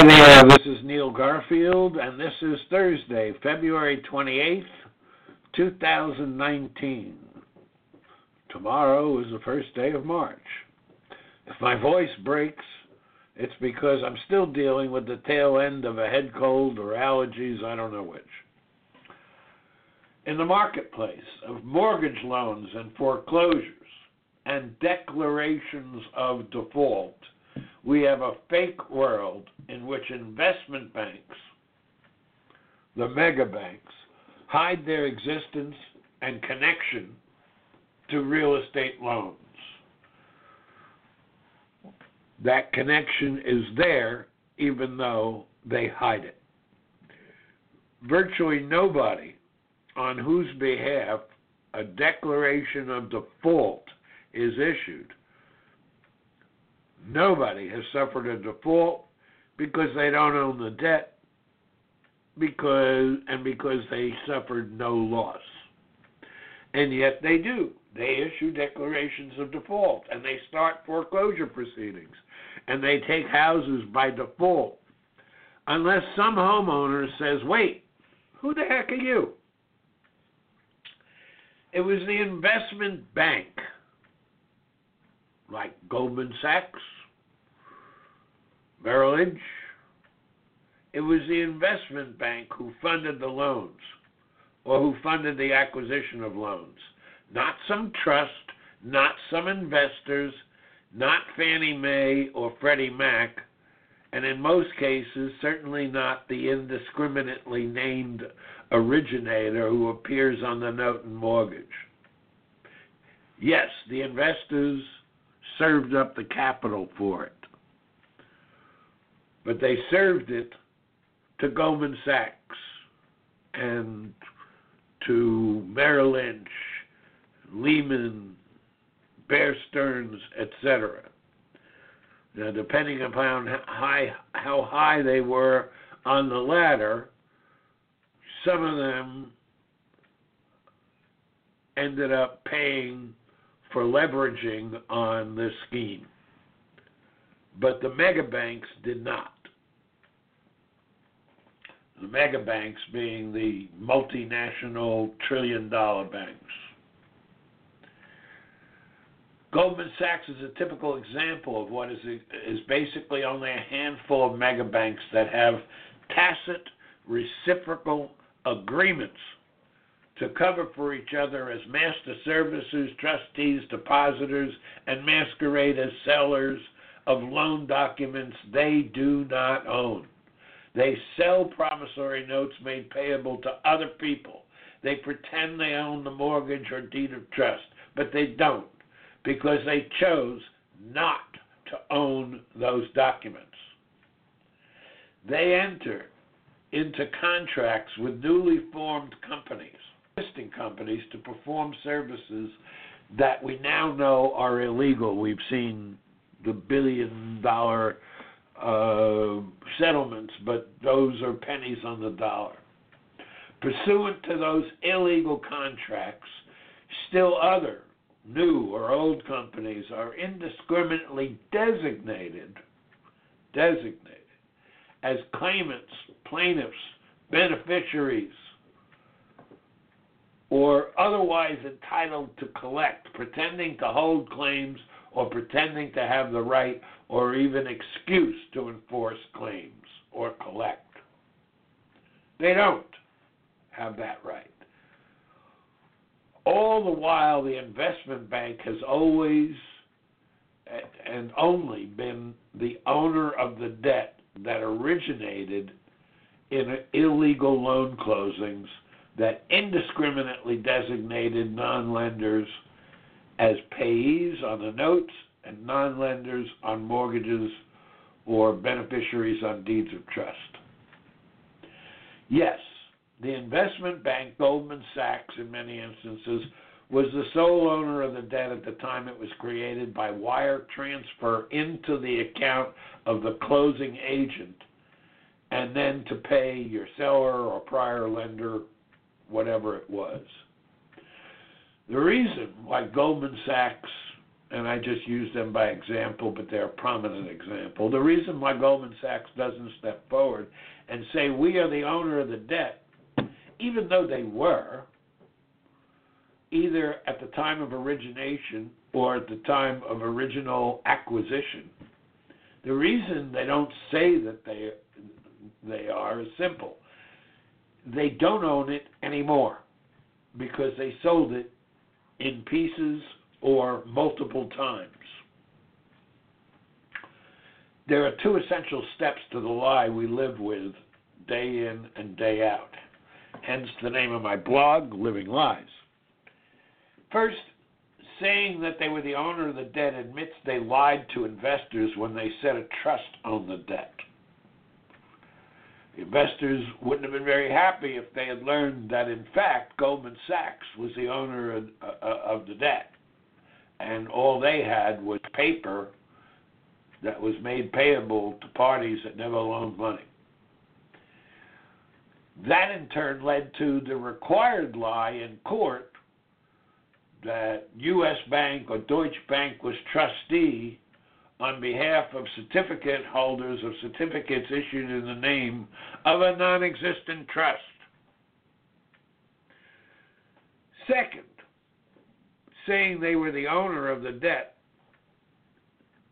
Hi there, this is Neil Garfield, and this is Thursday, February 28th, 2019. Tomorrow is the first day of March. If my voice breaks, it's because I'm still dealing with the tail end of a head cold or allergies, I don't know which. In the marketplace of mortgage loans and foreclosures and declarations of default, we have a fake world in which investment banks, the mega banks, hide their existence and connection to real estate loans. That connection is there even though they hide it. Virtually nobody on whose behalf a declaration of default is issued Nobody has suffered a default because they don't own the debt because and because they suffered no loss. And yet they do. They issue declarations of default and they start foreclosure proceedings and they take houses by default. Unless some homeowner says, "Wait, who the heck are you?" It was the investment bank like Goldman Sachs, Merrill Lynch. It was the investment bank who funded the loans or who funded the acquisition of loans, not some trust, not some investors, not Fannie Mae or Freddie Mac, and in most cases, certainly not the indiscriminately named originator who appears on the note and mortgage. Yes, the investors served up the capital for it. But they served it to Goldman Sachs and to Merrill Lynch, Lehman, Bear Stearns, etc. Now, depending upon how high, how high they were on the ladder, some of them ended up paying for leveraging on this scheme. But the mega banks did not. The mega banks being the multinational trillion dollar banks. Goldman Sachs is a typical example of what is, is basically only a handful of mega banks that have tacit reciprocal agreements to cover for each other as master servicers, trustees, depositors, and masquerade as sellers of loan documents they do not own. They sell promissory notes made payable to other people. They pretend they own the mortgage or deed of trust, but they don't because they chose not to own those documents. They enter into contracts with newly formed companies existing companies to perform services that we now know are illegal. We've seen the billion dollar uh, settlements, but those are pennies on the dollar. Pursuant to those illegal contracts, still other new or old companies are indiscriminately designated designated as claimants, plaintiffs, beneficiaries, or otherwise entitled to collect, pretending to hold claims or pretending to have the right or even excuse to enforce claims or collect. They don't have that right. All the while, the investment bank has always and only been the owner of the debt that originated in illegal loan closings that indiscriminately designated non lenders as payees on the notes and non lenders on mortgages or beneficiaries on deeds of trust. Yes, the investment bank, Goldman Sachs, in many instances, was the sole owner of the debt at the time it was created by wire transfer into the account of the closing agent and then to pay your seller or prior lender whatever it was. The reason why Goldman Sachs, and I just use them by example, but they're a prominent example, the reason why Goldman Sachs doesn't step forward and say, we are the owner of the debt, even though they were, either at the time of origination or at the time of original acquisition. The reason they don't say that they they are is simple. They don't own it anymore because they sold it in pieces or multiple times. There are two essential steps to the lie we live with day in and day out. Hence the name of my blog, Living Lies. First, saying that they were the owner of the debt admits they lied to investors when they set a trust on the debt. Investors wouldn't have been very happy if they had learned that, in fact, Goldman Sachs was the owner of, uh, of the debt, and all they had was paper that was made payable to parties that never loaned money. That in turn led to the required lie in court that U.S. Bank or Deutsche Bank was trustee on behalf of certificate holders of certificates issued in the name of a non existent trust. Second, saying they were the owner of the debt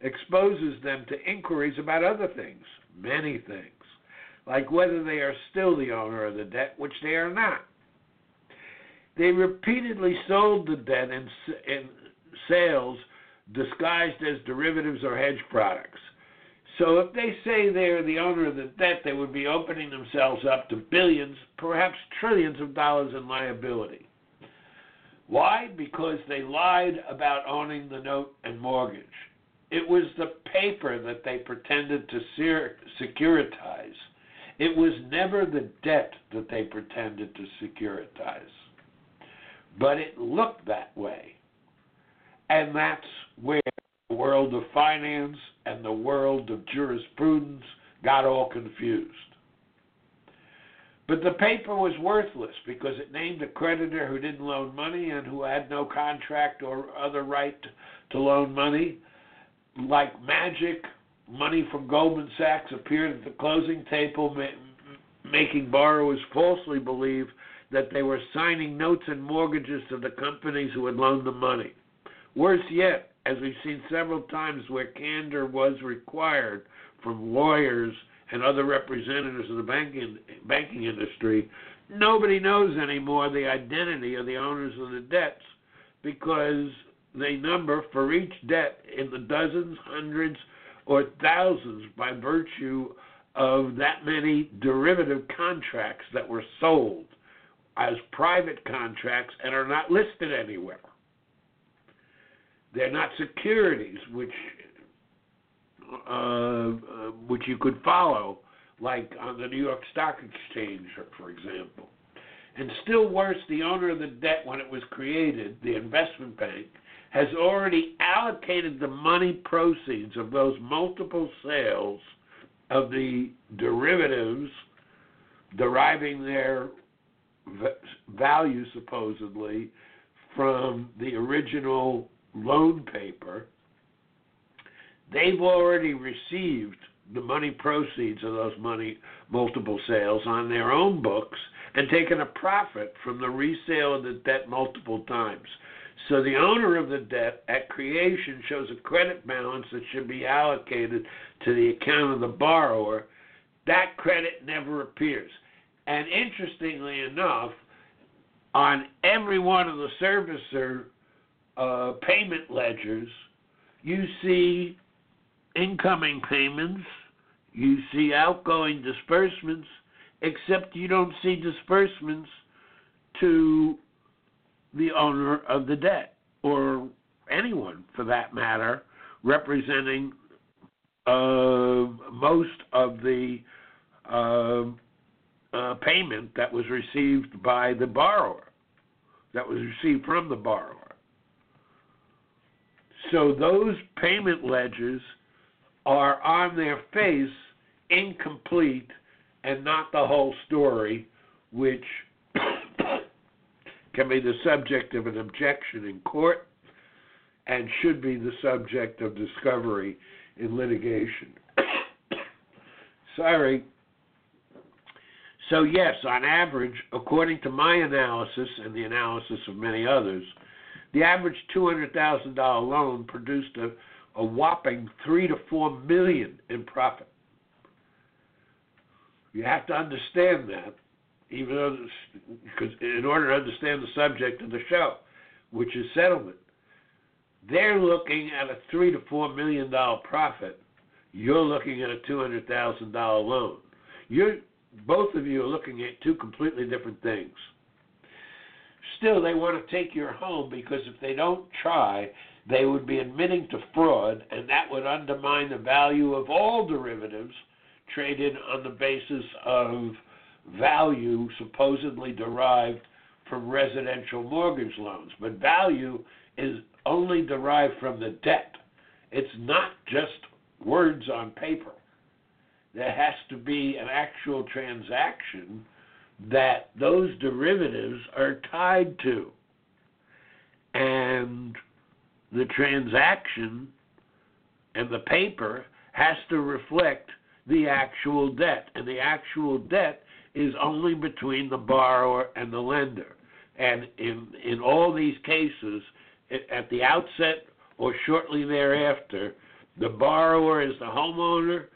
exposes them to inquiries about other things, many things, like whether they are still the owner of the debt, which they are not. They repeatedly sold the debt in, in sales disguised as derivatives or hedge products. So if they say they're the owner of the debt, they would be opening themselves up to billions, perhaps trillions of dollars in liability. Why? Because they lied about owning the note and mortgage. It was the paper that they pretended to securitize. It was never the debt that they pretended to securitize. But it looked that way. And that's where the world of finance and the world of jurisprudence got all confused. But the paper was worthless because it named a creditor who didn't loan money and who had no contract or other right to loan money. Like magic, money from Goldman Sachs appeared at the closing table, making borrowers falsely believe that they were signing notes and mortgages to the companies who had loaned them money. Worse yet, as we've seen several times where candor was required from lawyers and other representatives of the banking banking industry, nobody knows anymore the identity of the owners of the debts because they number for each debt in the dozens, hundreds, or thousands by virtue of that many derivative contracts that were sold as private contracts and are not listed anywhere. They're not securities, which uh, uh, which you could follow, like on the New York Stock Exchange, for example. And still worse, the owner of the debt, when it was created, the investment bank, has already allocated the money proceeds of those multiple sales of the derivatives, deriving their value supposedly from the original loan paper, they've already received the money proceeds of those money multiple sales on their own books and taken a profit from the resale of the debt multiple times. So the owner of the debt at creation shows a credit balance that should be allocated to the account of the borrower. That credit never appears. And interestingly enough, on every one of the servicer uh, payment ledgers, you see incoming payments, you see outgoing disbursements, except you don't see disbursements to the owner of the debt or anyone for that matter representing uh, most of the uh, uh, payment that was received by the borrower, that was received from the borrower. So those payment ledgers are on their face incomplete and not the whole story, which can be the subject of an objection in court and should be the subject of discovery in litigation. Sorry. So, yes, on average, according to my analysis and the analysis of many others, the average $200,000 loan produced a, a whopping three to four million in profit. You have to understand that even though because in order to understand the subject of the show, which is settlement, they're looking at a three to four million dollar profit. You're looking at a two hundred thousand dollar loan. You're both of you are looking at two completely different things. Still, they want to take your home because if they don't try, they would be admitting to fraud, and that would undermine the value of all derivatives traded on the basis of value supposedly derived from residential mortgage loans. But value is only derived from the debt. It's not just words on paper. There has to be an actual transaction that those derivatives are tied to. And the transaction and the paper has to reflect the actual debt. And the actual debt is only between the borrower and the lender. And in, in all these cases, at the outset or shortly thereafter, the borrower is the homeowner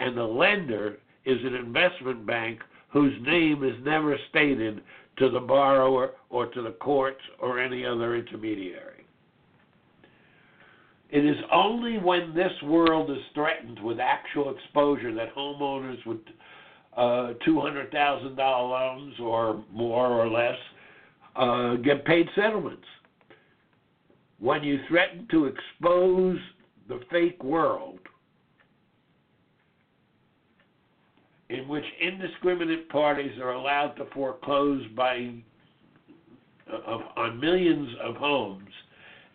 and the lender is an investment bank whose name is never stated to the borrower or to the courts or any other intermediary. It is only when this world is threatened with actual exposure that homeowners with uh, $200,000 loans or more or less uh, get paid settlements. When you threaten to expose the fake world in which indiscriminate parties are allowed to foreclose by uh, on millions of homes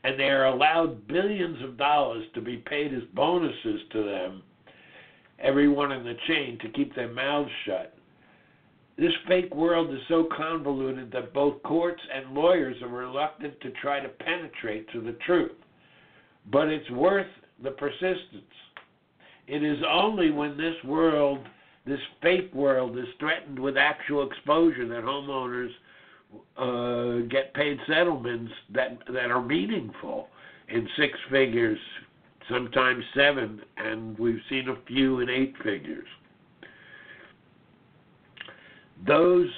and they are allowed billions of dollars to be paid as bonuses to them everyone in the chain to keep their mouths shut. This fake world is so convoluted that both courts and lawyers are reluctant to try to penetrate to the truth. But it's worth the persistence. It is only when this world, this fake world, is threatened with actual exposure that homeowners uh, get paid settlements that that are meaningful in six figures, sometimes seven, and we've seen a few in eight figures. Those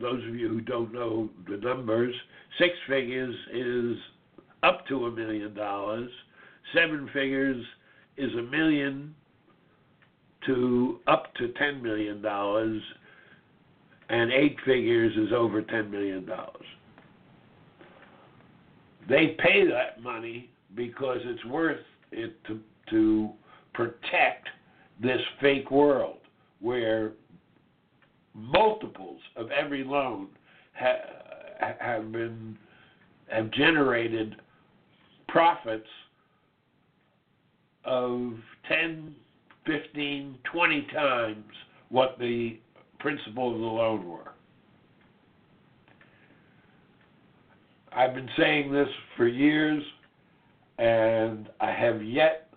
those of you who don't know the numbers, six figures is up to a million dollars, seven figures is a million to up to ten million dollars, and eight figures is over ten million dollars. They pay that money because it's worth it to to protect this fake world where multiples of every loan ha- have been have generated profits of 10, 15, 20 times what the principal of the loan were. I've been saying this for years and I have yet,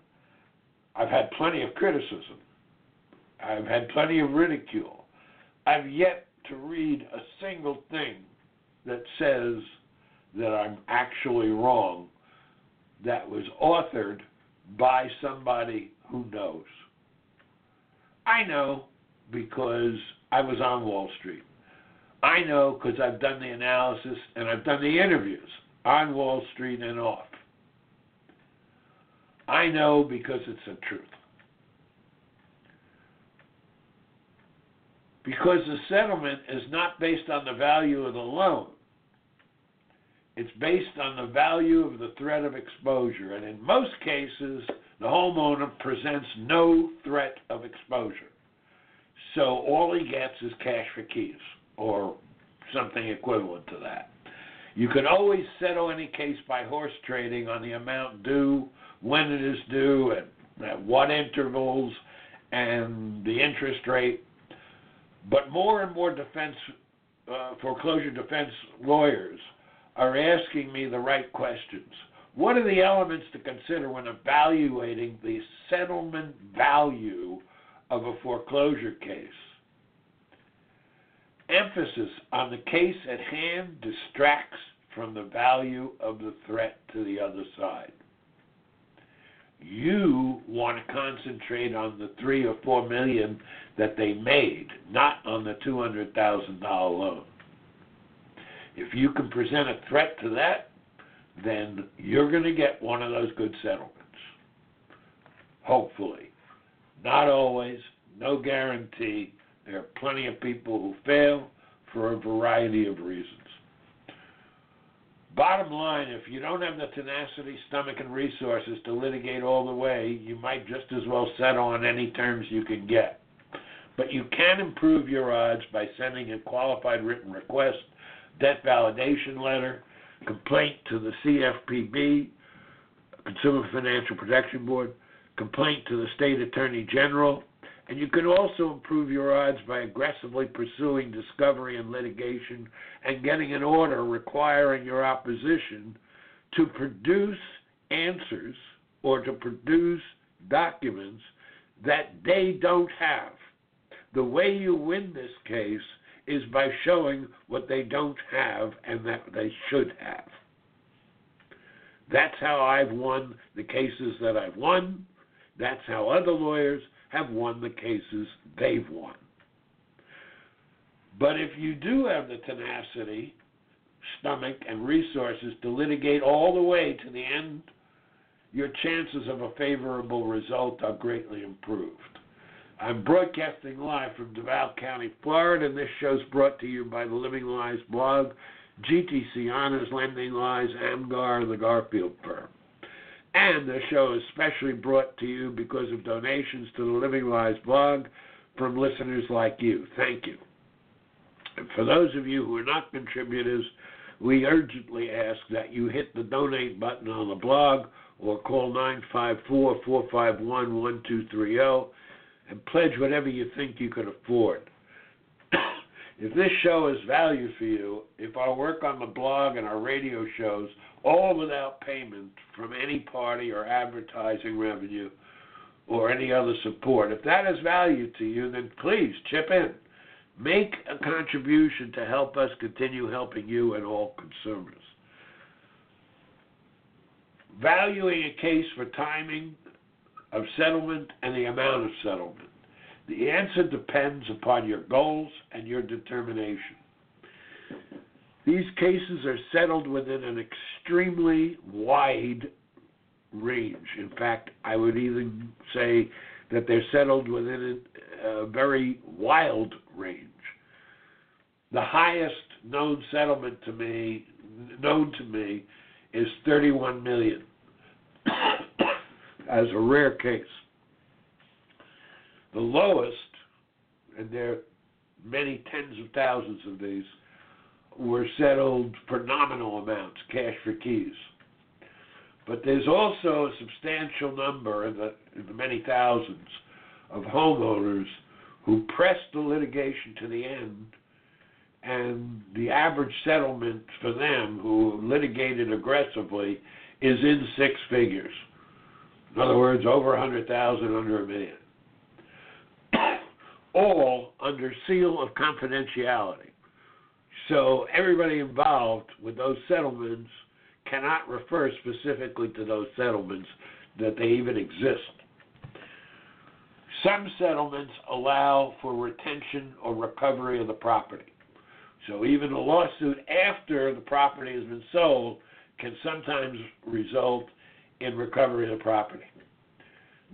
I've had plenty of criticism. I've had plenty of ridicule. I've yet to read a single thing that says that I'm actually wrong that was authored by somebody who knows. I know because I was on Wall Street. I know because I've done the analysis and I've done the interviews on Wall Street and off. I know because it's the truth. Because the settlement is not based on the value of the loan. It's based on the value of the threat of exposure. And in most cases, the homeowner presents no threat of exposure. So all he gets is cash for keys or something equivalent to that. You can always settle any case by horse trading on the amount due, when it is due, at, at what intervals, and the interest rate. But more and more defense, uh, foreclosure defense lawyers are asking me the right questions. What are the elements to consider when evaluating the settlement value of a foreclosure case? Emphasis on the case at hand distracts from the value of the threat to the other side. You want to concentrate on the three or four million that they made, not on the two hundred thousand dollar loan. If you can present a threat to that, then you're going to get one of those good settlements. Hopefully. Not always, no guarantee. There are plenty of people who fail for a variety of reasons. Bottom line, if you don't have the tenacity, stomach, and resources to litigate all the way, you might just as well settle on any terms you can get. But you can improve your odds by sending a qualified written request debt validation letter, complaint to the CFPB, Consumer Financial Protection Board, complaint to the State Attorney General, and you can also improve your odds by aggressively pursuing discovery and litigation and getting an order requiring your opposition to produce answers or to produce documents that they don't have. The way you win this case is by showing what they don't have and that they should have. That's how I've won the cases that I've won. That's how other lawyers have won the cases they've won. But if you do have the tenacity, stomach, and resources to litigate all the way to the end, your chances of a favorable result are greatly improved. I'm broadcasting live from Duval County, Florida, and this show is brought to you by the Living Lies blog, GTC Honors, Lending Lies, AMGAR, the Garfield Firm. And the show is specially brought to you because of donations to the Living Lies blog from listeners like you. Thank you. And for those of you who are not contributors, we urgently ask that you hit the donate button on the blog or call 954 451 1230 and pledge whatever you think you could afford. if this show is value for you, if our work on the blog and our radio shows, all without payment from any party or advertising revenue or any other support, if that is value to you, then please chip in. Make a contribution to help us continue helping you and all consumers. Valuing a case for timing of settlement and the amount of settlement? The answer depends upon your goals and your determination. These cases are settled within an extremely wide range. In fact, I would even say that they're settled within a very wild range. The highest known settlement to me, known to me, is 31 million as a rare case. The lowest, and there are many tens of thousands of these, were settled for nominal amounts, cash for keys. But there's also a substantial number, in the, in the many thousands, of homeowners who pressed the litigation to the end, and the average settlement for them who litigated aggressively is in six figures. In other words, over hundred thousand, under a million. All under seal of confidentiality. So everybody involved with those settlements cannot refer specifically to those settlements that they even exist. Some settlements allow for retention or recovery of the property. So even a lawsuit after the property has been sold can sometimes result in recovery of the property.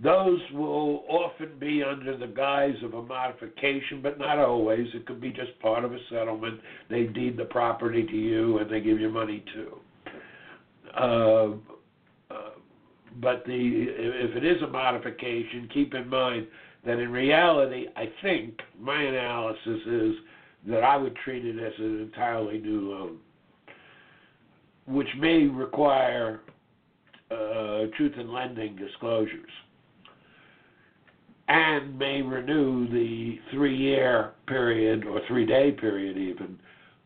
Those will often be under the guise of a modification, but not always. It could be just part of a settlement. They deed the property to you and they give you money too. Uh, uh, but the if it is a modification, keep in mind that in reality, I think my analysis is that I would treat it as an entirely new loan, which may require truth in lending disclosures and may renew the three year period or three day period even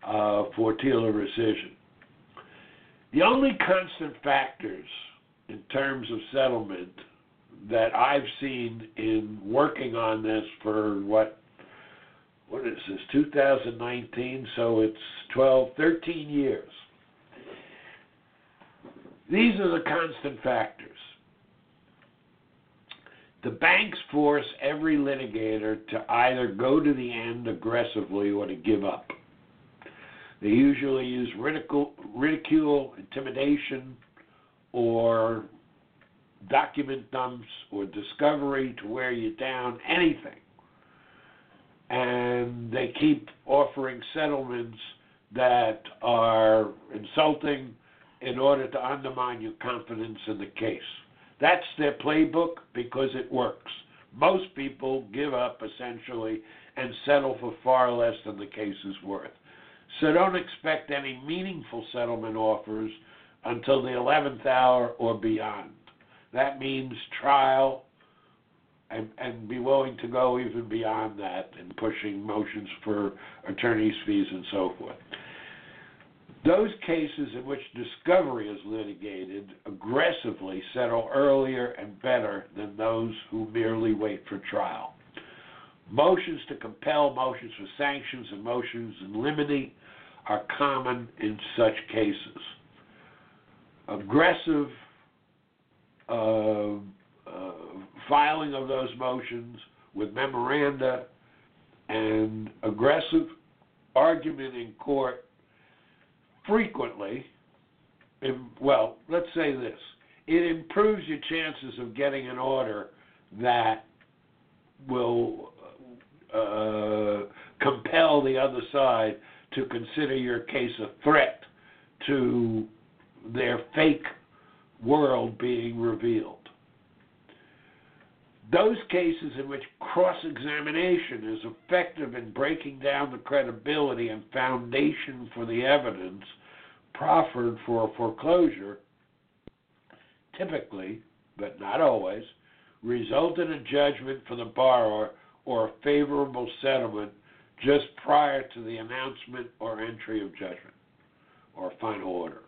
uh, for TILA rescission. The only constant factors in terms of settlement that I've seen in working on this for what what is this 2019 so it's 12 13 years these are the constant factors the banks force every litigator to either go to the end aggressively or to give up they usually use ridicule, ridicule intimidation or document dumps or discovery to wear you down, anything. And they keep offering settlements that are insulting in order to undermine your confidence in the case. That's their playbook because it works. Most people give up essentially and settle for far less than the case is worth. So don't expect any meaningful settlement offers until the 11th hour or beyond. That means trial and, and be willing to go even beyond that in pushing motions for attorney's fees and so forth. Those cases in which discovery is litigated aggressively settle earlier and better than those who merely wait for trial. Motions to compel, motions for sanctions, and motions in limine are common in such cases. Aggressive uh, uh, filing of those motions with memoranda and aggressive argument in court frequently, well, let's say this it improves your chances of getting an order that will uh, compel the other side to consider your case a threat to their fake world being revealed. Those cases in which cross examination is effective in breaking down the credibility and foundation for the evidence proffered for foreclosure typically, but not always, result in a judgment for the borrower or a favorable settlement just prior to the announcement or entry of judgment or final order.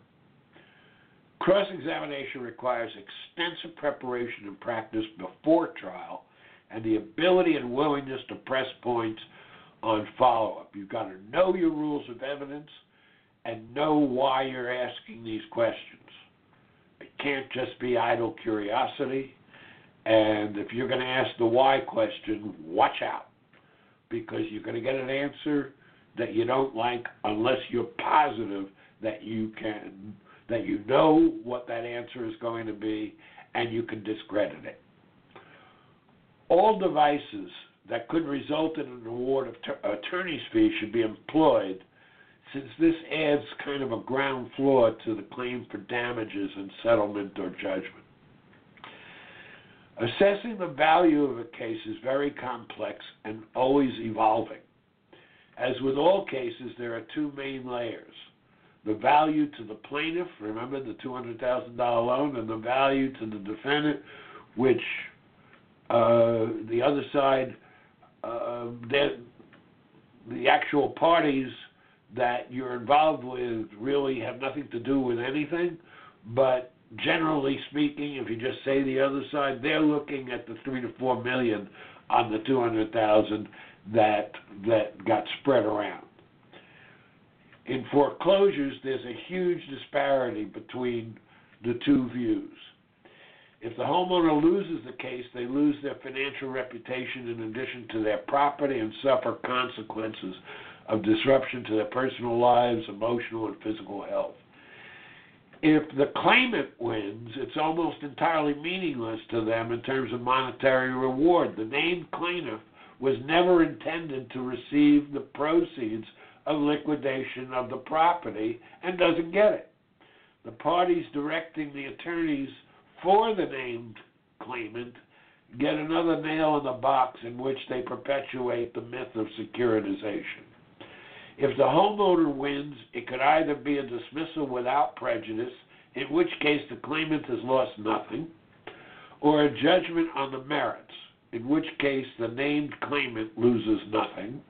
Cross examination requires extensive preparation and practice before trial and the ability and willingness to press points on follow up. You've got to know your rules of evidence and know why you're asking these questions. It can't just be idle curiosity. And if you're going to ask the why question, watch out because you're going to get an answer that you don't like unless you're positive that you can that you know what that answer is going to be and you can discredit it. All devices that could result in an award of ter- attorney's fees should be employed since this adds kind of a ground floor to the claim for damages and settlement or judgment. Assessing the value of a case is very complex and always evolving. As with all cases, there are two main layers the value to the plaintiff, remember the $200,000 loan, and the value to the defendant, which uh, the other side, uh, the actual parties that you're involved with really have nothing to do with anything, but generally speaking, if you just say the other side, they're looking at the three to four million on the two hundred thousand that that got spread around. In foreclosures, there's a huge disparity between the two views. If the homeowner loses the case, they lose their financial reputation in addition to their property and suffer consequences of disruption to their personal lives, emotional, and physical health. If the claimant wins, it's almost entirely meaningless to them in terms of monetary reward. The named plaintiff was never intended to receive the proceeds of liquidation of the property and doesn't get it. The parties directing the attorneys for the named claimant get another nail in the box in which they perpetuate the myth of securitization. If the homeowner wins, it could either be a dismissal without prejudice, in which case the claimant has lost nothing, or a judgment on the merits, in which case the named claimant loses nothing,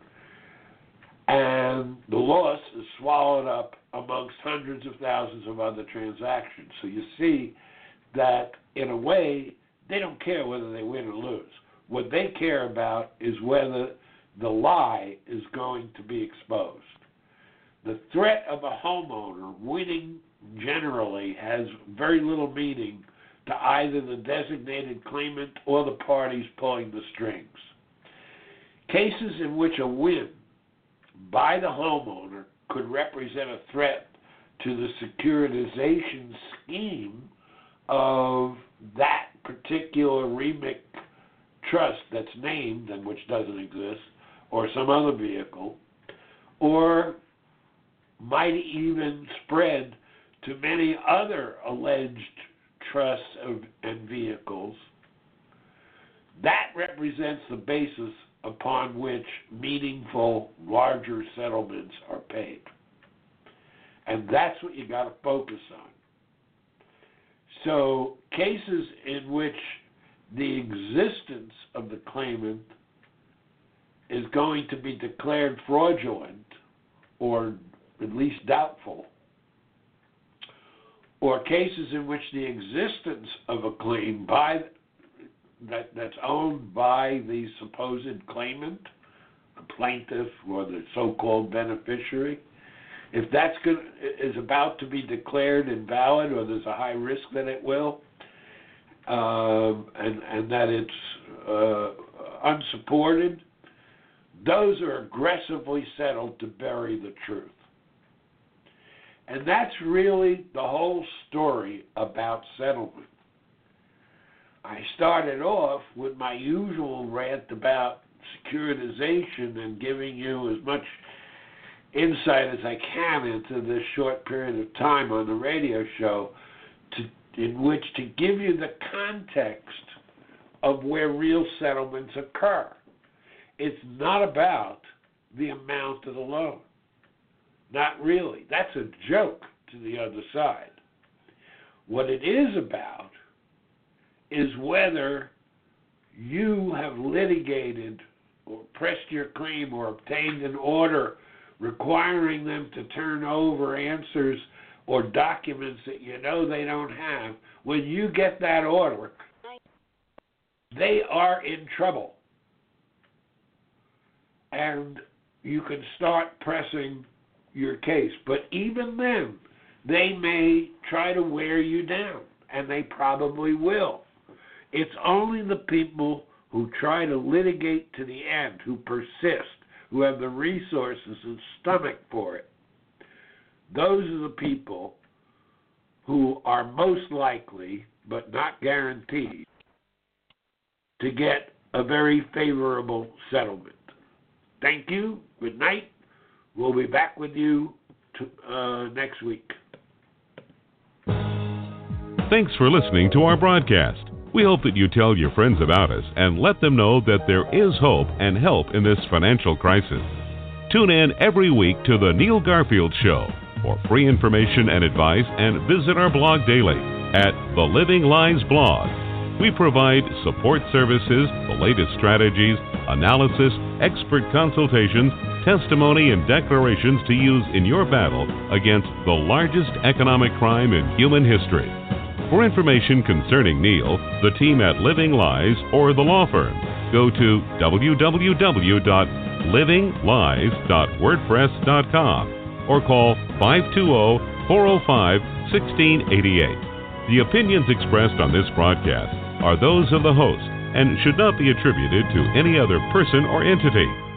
and the loss is swallowed up amongst hundreds of thousands of other transactions. So you see that, in a way, they don't care whether they win or lose. What they care about is whether the lie is going to be exposed. The threat of a homeowner winning generally has very little meaning to either the designated claimant or the parties pulling the strings. Cases in which a win by the homeowner could represent a threat to the securitization scheme of that particular REMIC trust that's named and which doesn't exist, or some other vehicle, or might even spread to many other alleged trusts of, and vehicles. That represents the basis upon which meaningful, larger settlements are paid. And that's what you got to focus on. So, cases in which the existence of the claimant is going to be declared fraudulent or at least doubtful, or cases in which the existence of a claim by that that's owned by the supposed claimant, the plaintiff, or the so-called beneficiary, if that's good, is about to be declared invalid, or there's a high risk that it will, um, and and that it's uh, unsupported, those are aggressively settled to bury the truth. And that's really the whole story about settlement. I started off with my usual rant about securitization and giving you as much insight as I can into this short period of time on the radio show to, in which to give you the context of where real settlements occur. It's not about the amount of the loan. Not really. That's a joke to the other side. What it is about is whether you have litigated or pressed your claim or obtained an order requiring them to turn over answers or documents that you know they don't have. When you get that order, they are in trouble. And you can start pressing your case. But even then, they may try to wear you down, and they probably will. It's only the people who try to litigate to the end, who persist, who have the resources and stomach for it. Those are the people who are most likely, but not guaranteed, to get a very favorable settlement. Thank you. Good night. We'll be back with you to, uh, next week. Thanks for listening to our broadcast. We hope that you tell your friends about us and let them know that there is hope and help in this financial crisis. Tune in every week to The Neil Garfield Show for free information and advice and visit our blog daily at The Living Lies blog. We provide support services, the latest strategies, analysis, expert consultations, testimony, and declarations to use in your battle against the largest economic crime in human history. For information concerning Neil, the team at Living Lies, or the law firm, go to www.livinglies.wordpress.com or call 520 405 1688. The opinions expressed on this broadcast are those of the host and should not be attributed to any other person or entity.